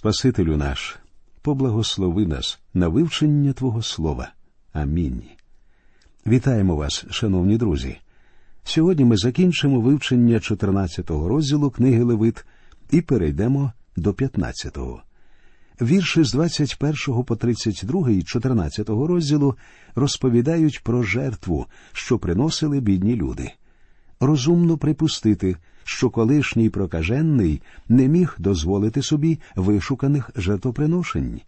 Спасителю наш, поблагослови нас на вивчення Твого Слова. Амінь. Вітаємо вас, шановні друзі. Сьогодні ми закінчимо вивчення 14-го розділу книги Левит і перейдемо до 15-го. Вірші з 21 по 32 і 14 розділу розповідають про жертву, що приносили бідні люди. Розумно припустити, що колишній прокажений не міг дозволити собі вишуканих жертвоприношень.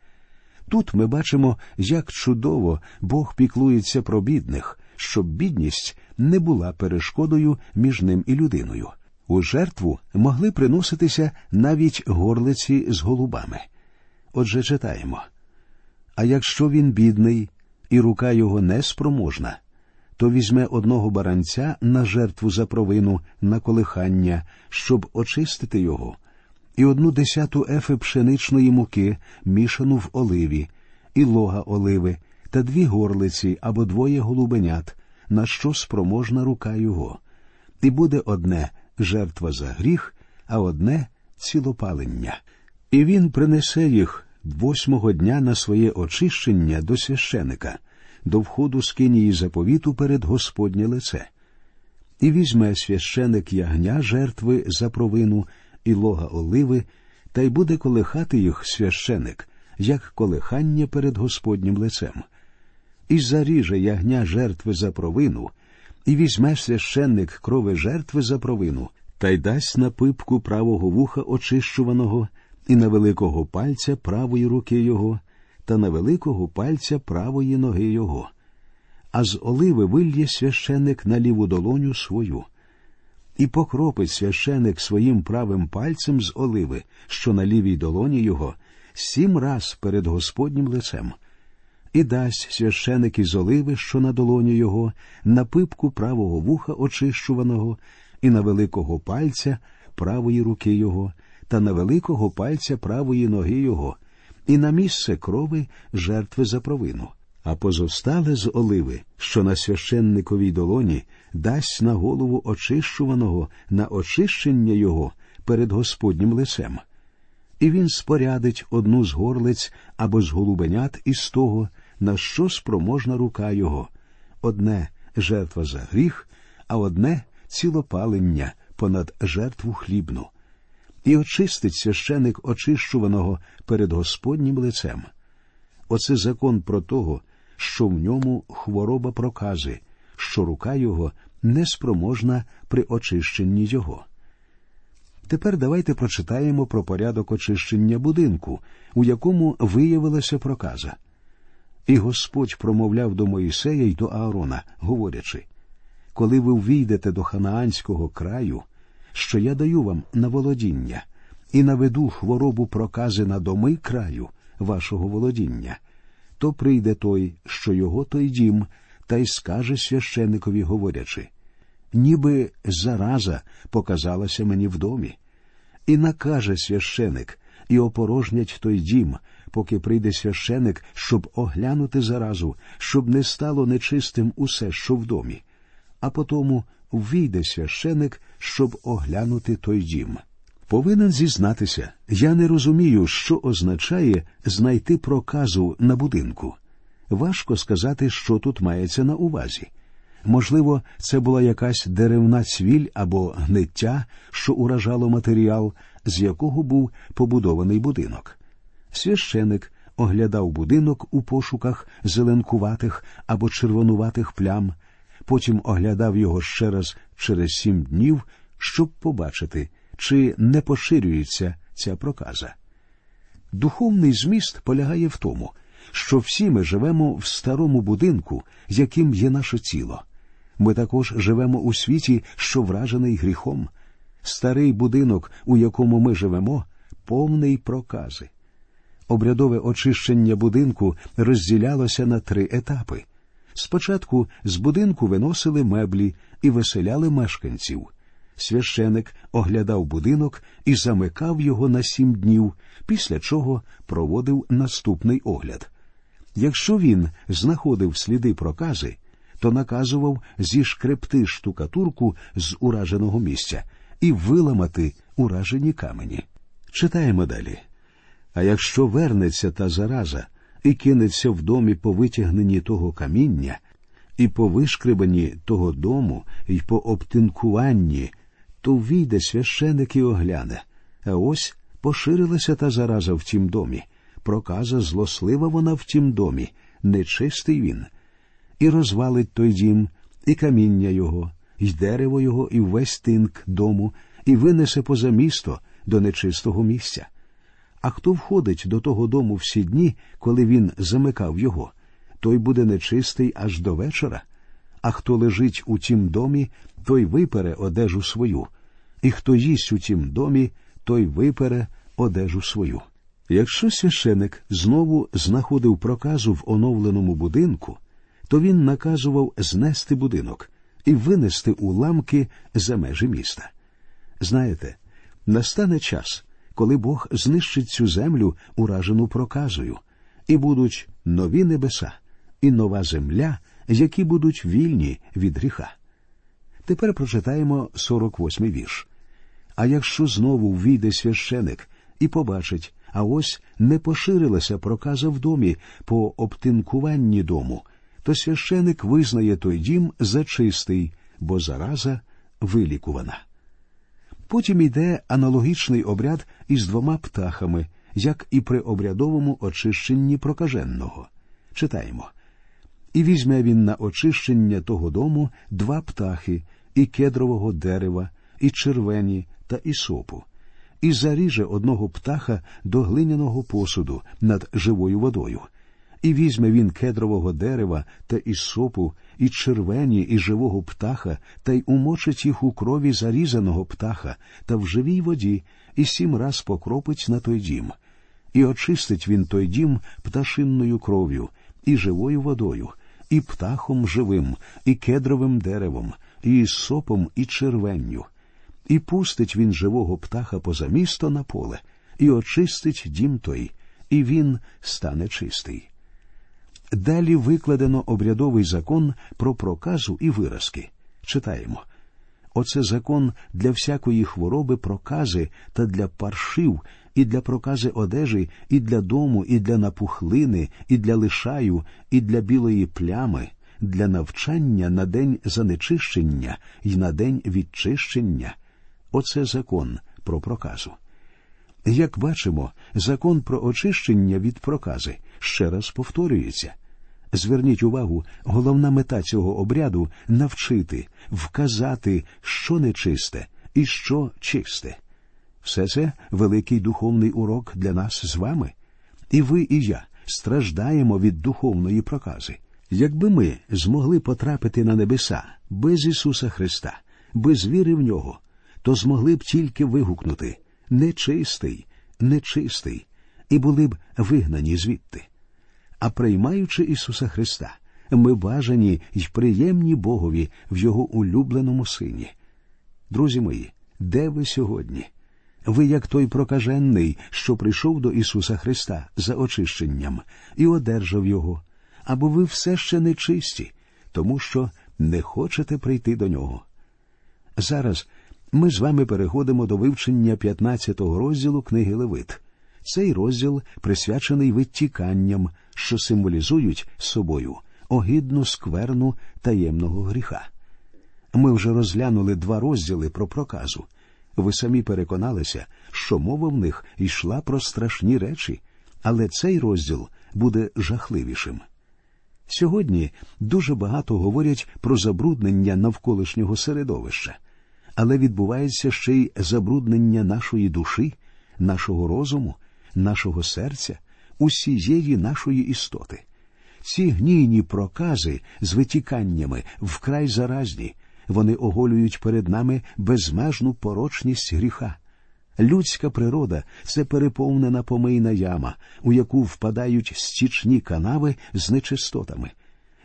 Тут ми бачимо, як чудово Бог піклується про бідних, щоб бідність не була перешкодою між ним і людиною. У жертву могли приноситися навіть горлиці з голубами. Отже, читаємо. А якщо він бідний, і рука його неспроможна, то візьме одного баранця на жертву за провину на колихання, щоб очистити його, і одну десяту ефи пшеничної муки, мішану в оливі, і лога оливи, та дві горлиці або двоє голубенят, на що спроможна рука його, і буде одне жертва за гріх, а одне цілопалення. І він принесе їх восьмого дня на своє очищення до священика, до входу з кинії заповіту перед Господнє лице. І візьме священик ягня жертви за провину і лога оливи, та й буде колихати їх священик, як колихання перед Господнім лицем. І заріже ягня жертви за провину, і візьме священник крови жертви за провину, та й дасть на пипку правого вуха очищуваного, і на великого пальця правої руки його, та на великого пальця правої ноги його. А з оливи вильє священик на ліву долоню свою, і покропить священик своїм правим пальцем з оливи, що на лівій долоні його, сім раз перед Господнім лицем, і дасть священик із оливи, що на долоні його, на пипку правого вуха очищуваного, і на великого пальця правої руки його, та на великого пальця правої ноги його, і на місце крови жертви за провину, а позостале з оливи, що на священниковій долоні, дасть на голову очищуваного на очищення його перед Господнім лицем. І він спорядить одну з горлиць або з голубенят із того, на що спроможна рука його одне жертва за гріх, а одне цілопалення понад жертву хлібну і очистить священик очищуваного перед Господнім лицем. Оце закон про того, що в ньому хвороба прокази, що рука його неспроможна при очищенні його. Тепер давайте прочитаємо про порядок очищення будинку, у якому виявилася проказа. І Господь промовляв до Моїсея й до Аарона, говорячи коли ви ввійдете до ханаанського краю, що я даю вам на володіння, і наведу хворобу прокази на доми краю вашого володіння, то прийде той, що його той дім, та й скаже священикові, говорячи ніби зараза показалася мені в домі, і накаже священик, і опорожнять той дім, поки прийде священик, щоб оглянути заразу, щоб не стало нечистим усе, що в домі, а потому ввійде священик, щоб оглянути той дім. Повинен зізнатися, я не розумію, що означає знайти проказу на будинку. Важко сказати, що тут мається на увазі. Можливо, це була якась деревна цвіль або гниття, що уражало матеріал, з якого був побудований будинок. Священик оглядав будинок у пошуках зеленкуватих або червонуватих плям, потім оглядав його ще раз через сім днів, щоб побачити, чи не поширюється ця проказа. Духовний зміст полягає в тому, що всі ми живемо в старому будинку, яким є наше тіло. Ми також живемо у світі, що вражений гріхом. Старий будинок, у якому ми живемо, повний прокази. Обрядове очищення будинку розділялося на три етапи. Спочатку з будинку виносили меблі і веселяли мешканців. Священик оглядав будинок і замикав його на сім днів, після чого проводив наступний огляд. Якщо він знаходив сліди прокази, то наказував зішкребти штукатурку з ураженого місця і виламати уражені камені. Читаємо далі. А якщо вернеться та зараза і кинеться в домі по витягненні того каміння, і по вишкребанні того дому, і по обтинкуванні, то війде священик і огляне. А ось поширилася та зараза в тім домі. Проказа злослива вона в тім домі, нечистий він, і розвалить той дім, і каміння його, і дерево його, і весь тинк дому, і винесе поза місто до нечистого місця. А хто входить до того дому всі дні, коли він замикав його, той буде нечистий аж до вечора, а хто лежить у тім домі, той випере одежу свою, і хто їсть у тім домі, той випере одежу свою. Якщо священик знову знаходив проказу в оновленому будинку, то він наказував знести будинок і винести уламки за межі міста. Знаєте, настане час, коли Бог знищить цю землю, уражену проказою, і будуть нові небеса і нова земля, які будуть вільні від гріха. Тепер прочитаємо 48-й вірш. А якщо знову війде священик і побачить, а ось не поширилася проказа в домі по обтинкуванні дому, то священик визнає той дім за чистий, бо зараза вилікувана. Потім йде аналогічний обряд із двома птахами, як і при обрядовому очищенні прокаженного. Читаємо. І візьме він на очищення того дому два птахи, і кедрового дерева, і червені та ісопу, і заріже одного птаха до глиняного посуду над живою водою. І візьме він кедрового дерева та ісопу, і червені, і живого птаха, та й умочить їх у крові зарізаного птаха та в живій воді, і сім раз покропить на той дім. І очистить він той дім пташинною кров'ю, і живою водою, і птахом живим, і кедровим деревом, і сопом, і червенню. І пустить він живого птаха поза місто на поле, і очистить дім той, і він стане чистий. Далі викладено обрядовий закон про проказу і виразки. Читаємо. Оце закон для всякої хвороби прокази та для паршив, і для прокази одежі, і для дому, і для напухлини, і для лишаю, і для білої плями, для навчання на день занечищення і на день відчищення. Оце закон про проказу. Як бачимо, закон про очищення від прокази ще раз повторюється. Зверніть увагу, головна мета цього обряду навчити, вказати, що нечисте і що чисте. Все це великий духовний урок для нас з вами. І ви, і я страждаємо від духовної прокази. Якби ми змогли потрапити на небеса без Ісуса Христа, без віри в нього, то змогли б тільки вигукнути нечистий, нечистий, і були б вигнані звідти. А приймаючи Ісуса Христа, ми бажані й приємні Богові в Його улюбленому Сині. Друзі мої, де ви сьогодні? Ви, як той прокажений, що прийшов до Ісуса Христа за очищенням і одержав Його, або ви все ще нечисті, тому що не хочете прийти до нього. Зараз ми з вами переходимо до вивчення 15-го розділу книги Левит. Цей розділ присвячений витіканням, що символізують собою огидну скверну таємного гріха. Ми вже розглянули два розділи про проказу. Ви самі переконалися, що мова в них йшла про страшні речі, але цей розділ буде жахливішим. Сьогодні дуже багато говорять про забруднення навколишнього середовища, але відбувається ще й забруднення нашої душі, нашого розуму, нашого серця, усієї нашої істоти. Ці гнійні прокази з витіканнями вкрай заразні, вони оголюють перед нами безмежну порочність гріха. Людська природа це переповнена помийна яма, у яку впадають стічні канави з нечистотами.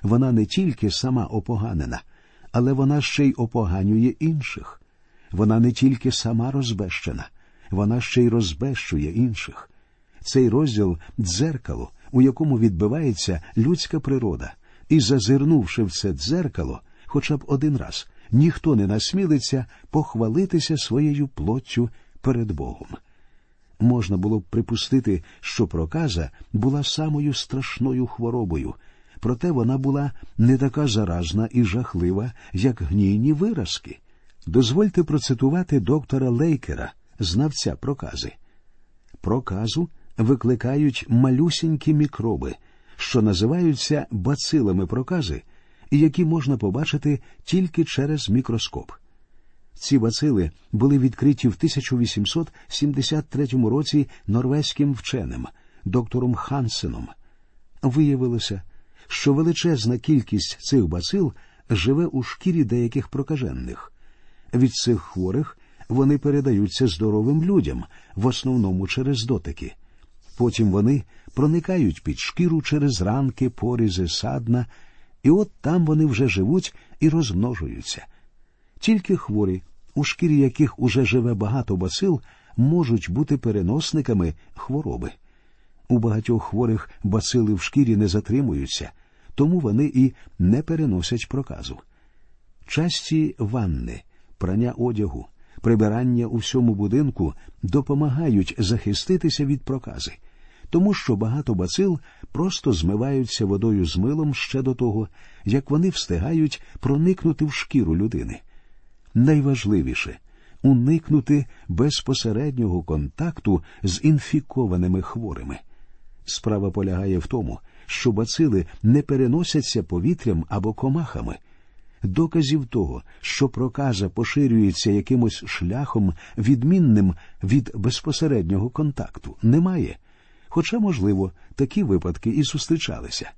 Вона не тільки сама опоганена, але вона ще й опоганює інших. Вона не тільки сама розбещена, вона ще й розбещує інших. Цей розділ дзеркало, у якому відбивається людська природа, і, зазирнувши в це дзеркало, хоча б один раз, ніхто не насмілиться похвалитися своєю плоттю перед Богом. Можна було б припустити, що проказа була самою страшною хворобою, проте вона була не така заразна і жахлива, як гнійні виразки. Дозвольте процитувати доктора Лейкера, знавця прокази. Проказу викликають малюсінькі мікроби, що називаються бацилами прокази, які можна побачити тільки через мікроскоп. Ці бацили були відкриті в 1873 році норвезьким вченим доктором Хансеном. Виявилося, що величезна кількість цих бацил живе у шкірі деяких прокажених. Від цих хворих вони передаються здоровим людям, в основному через дотики. Потім вони проникають під шкіру через ранки, порізи, садна, і от там вони вже живуть і розмножуються. Тільки хворі, у шкірі яких уже живе багато бацил, можуть бути переносниками хвороби. У багатьох хворих бацили в шкірі не затримуються, тому вони і не переносять проказу. Часті ванни, прання одягу, прибирання у всьому будинку допомагають захиститися від прокази, тому що багато бацил просто змиваються водою з милом ще до того, як вони встигають проникнути в шкіру людини. Найважливіше уникнути безпосереднього контакту з інфікованими хворими. Справа полягає в тому, що бацили не переносяться повітрям або комахами. Доказів того, що проказа поширюється якимось шляхом, відмінним від безпосереднього контакту, немає. Хоча, можливо, такі випадки і зустрічалися.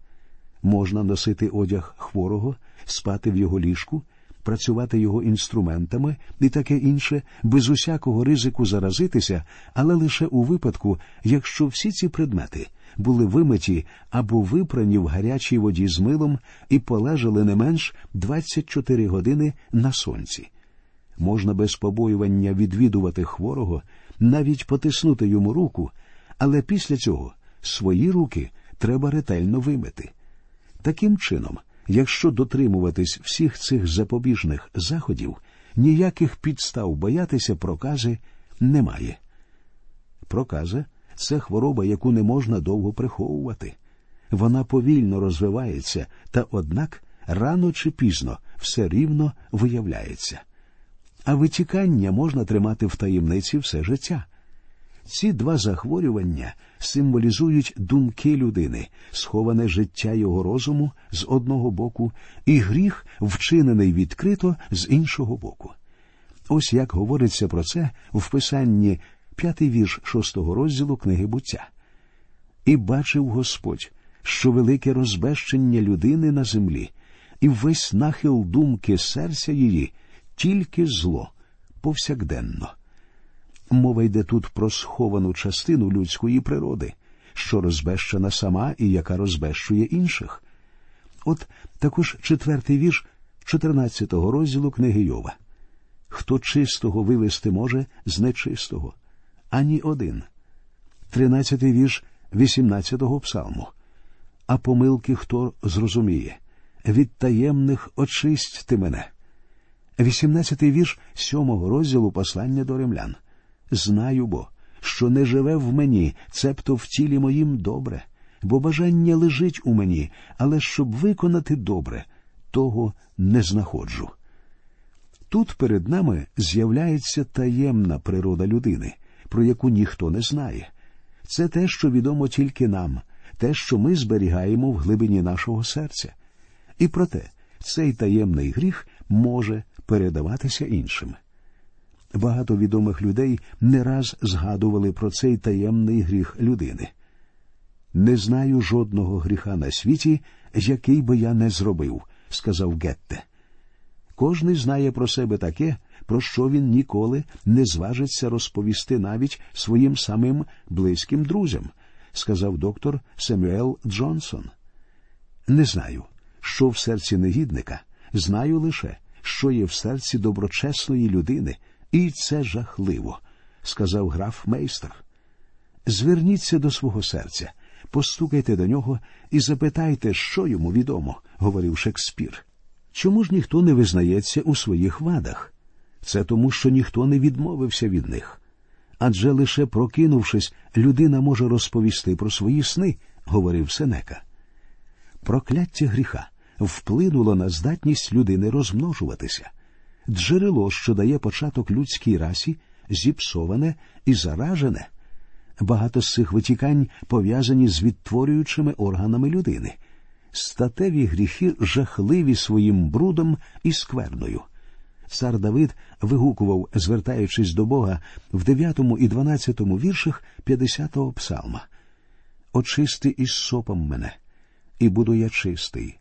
Можна носити одяг хворого, спати в його ліжку, працювати його інструментами і таке інше, без усякого ризику заразитися, але лише у випадку, якщо всі ці предмети були вимиті або випрані в гарячій воді з милом і полежали не менш 24 години на сонці. Можна без побоювання відвідувати хворого, навіть потиснути йому руку, але після цього свої руки треба ретельно вимити. Таким чином, якщо дотримуватись всіх цих запобіжних заходів, ніяких підстав боятися прокази немає. Проказа це хвороба, яку не можна довго приховувати. Вона повільно розвивається, та однак рано чи пізно все рівно виявляється. А витікання можна тримати в таємниці все життя. Ці два захворювання символізують думки людини, сховане життя його розуму з одного боку, і гріх, вчинений відкрито з іншого боку. Ось як говориться про це в писанні п'ятий вірш шостого розділу книги буття. І бачив Господь, що велике розбещення людини на землі, і весь нахил думки серця її тільки зло повсякденно. Мова йде тут про сховану частину людської природи, що розбещена сама і яка розбещує інших. От також четвертий вірш 14-го розділу книги Йова. Хто чистого вивести може з нечистого, ані один. Тринадцятий вірш 18-го псалму. А помилки хто зрозуміє? Від таємних очисть ти мене. Вісімнадцятий вірш сьомого розділу послання до римлян. Знаю бо, що не живе в мені, цебто в тілі моїм добре, бо бажання лежить у мені, але щоб виконати добре, того не знаходжу. Тут перед нами з'являється таємна природа людини, про яку ніхто не знає. Це те, що відомо тільки нам, те, що ми зберігаємо в глибині нашого серця. І проте цей таємний гріх може передаватися іншим. Багато відомих людей не раз згадували про цей таємний гріх людини. Не знаю жодного гріха на світі, який би я не зробив, сказав Гетте. Кожний знає про себе таке, про що він ніколи не зважиться розповісти навіть своїм самим близьким друзям, сказав доктор Семюел Джонсон. Не знаю, що в серці негідника, знаю лише, що є в серці доброчесної людини, і це жахливо, сказав граф Мейстер. Зверніться до свого серця, постукайте до нього і запитайте, що йому відомо, говорив Шекспір. Чому ж ніхто не визнається у своїх вадах? Це тому, що ніхто не відмовився від них. адже лише прокинувшись, людина може розповісти про свої сни, говорив Сенека. Прокляття гріха вплинуло на здатність людини розмножуватися. Джерело, що дає початок людській расі, зіпсоване і заражене. Багато з цих витікань пов'язані з відтворюючими органами людини. Статеві гріхи жахливі своїм брудом і скверною. Цар Давид вигукував, звертаючись до Бога в 9 і 12 віршах 50-го псалма. Очисти із сопом мене, і буду я чистий.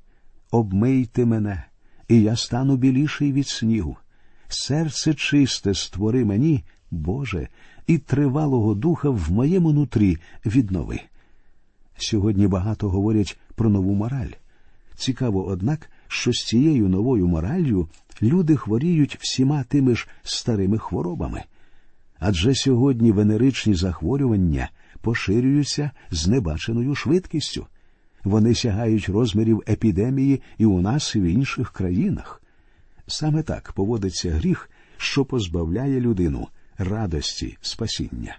Обмийте мене, і я стану біліший від снігу. Серце чисте створи мені, Боже, і тривалого духа в моєму нутрі віднови. Сьогодні багато говорять про нову мораль. Цікаво, однак, що з цією новою мораллю люди хворіють всіма тими ж старими хворобами. Адже сьогодні венеричні захворювання поширюються з небаченою швидкістю. Вони сягають розмірів епідемії і у нас, і в інших країнах. Саме так поводиться гріх, що позбавляє людину радості спасіння.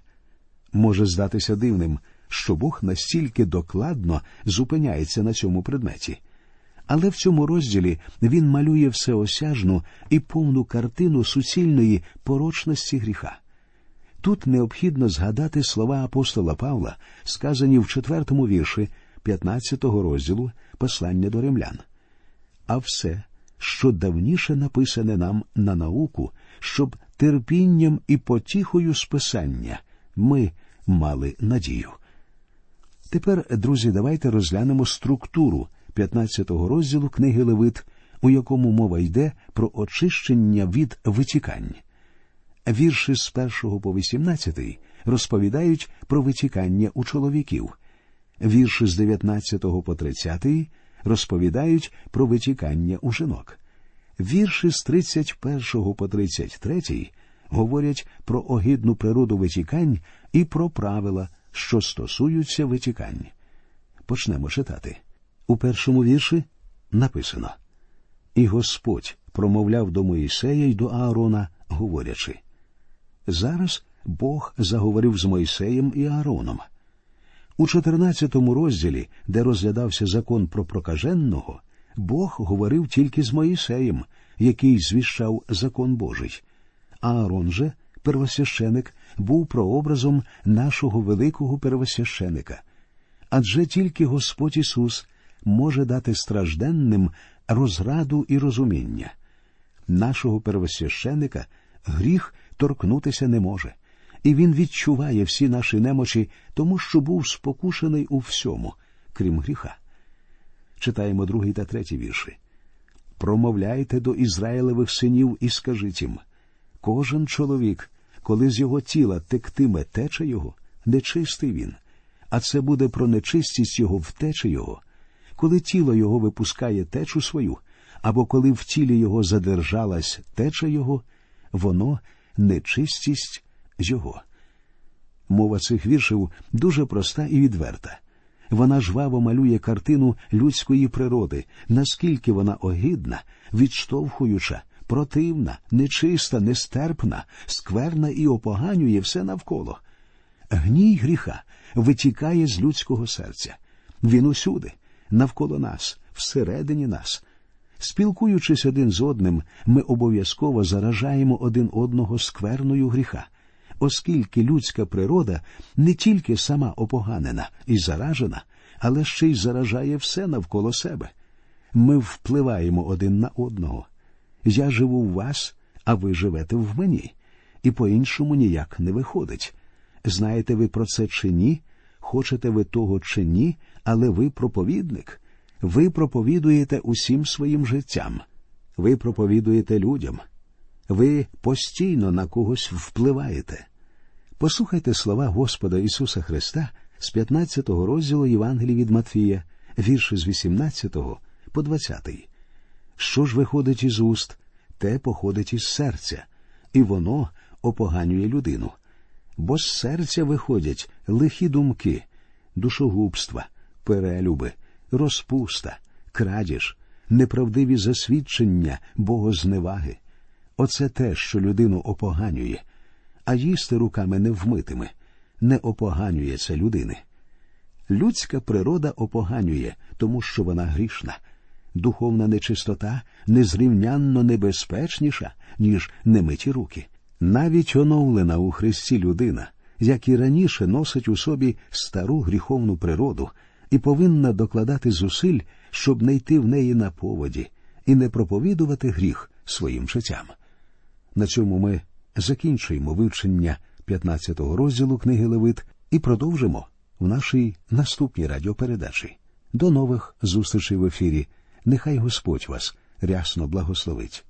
Може здатися дивним, що Бог настільки докладно зупиняється на цьому предметі. Але в цьому розділі він малює всеосяжну і повну картину суцільної порочності гріха. Тут необхідно згадати слова апостола Павла, сказані в четвертому вірші 15-го розділу послання до римлян. А все, що давніше написане нам на науку, щоб терпінням і потіхою списання ми мали надію. Тепер, друзі, давайте розглянемо структуру 15-го розділу книги Левит, у якому мова йде про очищення від витікань. Вірші з 1 по 18 розповідають про витікання у чоловіків. Вірші з 19 по 30 розповідають про витікання у жінок. Вірші з 31 по 33 говорять про огидну природу витікань і про правила, що стосуються витікань. Почнемо читати. У першому вірші написано І Господь промовляв до Моїсея й до Аарона, говорячи Зараз Бог заговорив з Мойсеєм і Аароном. У 14 розділі, де розглядався закон про прокаженного, Бог говорив тільки з Моїсеєм, який звіщав закон Божий. Аарон же, первосвященик, був прообразом нашого великого первосвященика. Адже тільки Господь Ісус може дати стражденним розраду і розуміння. Нашого первосвященика гріх торкнутися не може, і він відчуває всі наші немочі, тому що був спокушений у всьому, крім гріха. Читаємо другий та третій вірші. Промовляйте до Ізраїлевих синів і скажіть їм кожен чоловік, коли з його тіла тектиме тече його, нечистий він, а це буде про нечистість його втече його, коли тіло його випускає течу свою, або коли в тілі його задержалась теча його, воно нечистість його. Мова цих віршів дуже проста і відверта. Вона жваво малює картину людської природи, наскільки вона огидна, відштовхуюча, противна, нечиста, нестерпна, скверна і опоганює все навколо. Гній гріха витікає з людського серця. Він усюди, навколо нас, всередині нас. Спілкуючись один з одним, ми обов'язково заражаємо один одного скверною гріха, оскільки людська природа не тільки сама опоганена і заражена, але ще й заражає все навколо себе. Ми впливаємо один на одного. Я живу в вас, а ви живете в мені, і по-іншому ніяк не виходить. Знаєте ви про це чи ні? Хочете ви того чи ні, але ви проповідник. Ви проповідуєте усім своїм життям, ви проповідуєте людям, ви постійно на когось впливаєте. Послухайте слова Господа Ісуса Христа з 15 розділу Євангелії від Матфія, вірші з 18 по 20. Що ж виходить із уст, те походить із серця, і воно опоганює людину. Бо з серця виходять лихі думки, душогубства, перелюби розпуста, крадіж, неправдиві засвідчення богозневаги. Оце те, що людину опоганює. А їсти руками невмитими. Не опоганює це людини. Людська природа опоганює, тому що вона грішна. Духовна нечистота незрівнянно небезпечніша, ніж немиті руки. Навіть оновлена у Христі людина, як і раніше носить у собі стару гріховну природу і повинна докладати зусиль, щоб не йти в неї на поводі і не проповідувати гріх своїм життям. На цьому ми закінчуємо вивчення 15-го розділу книги Левит і продовжимо в нашій наступній радіопередачі. До нових зустрічей в ефірі. Нехай Господь вас рясно благословить.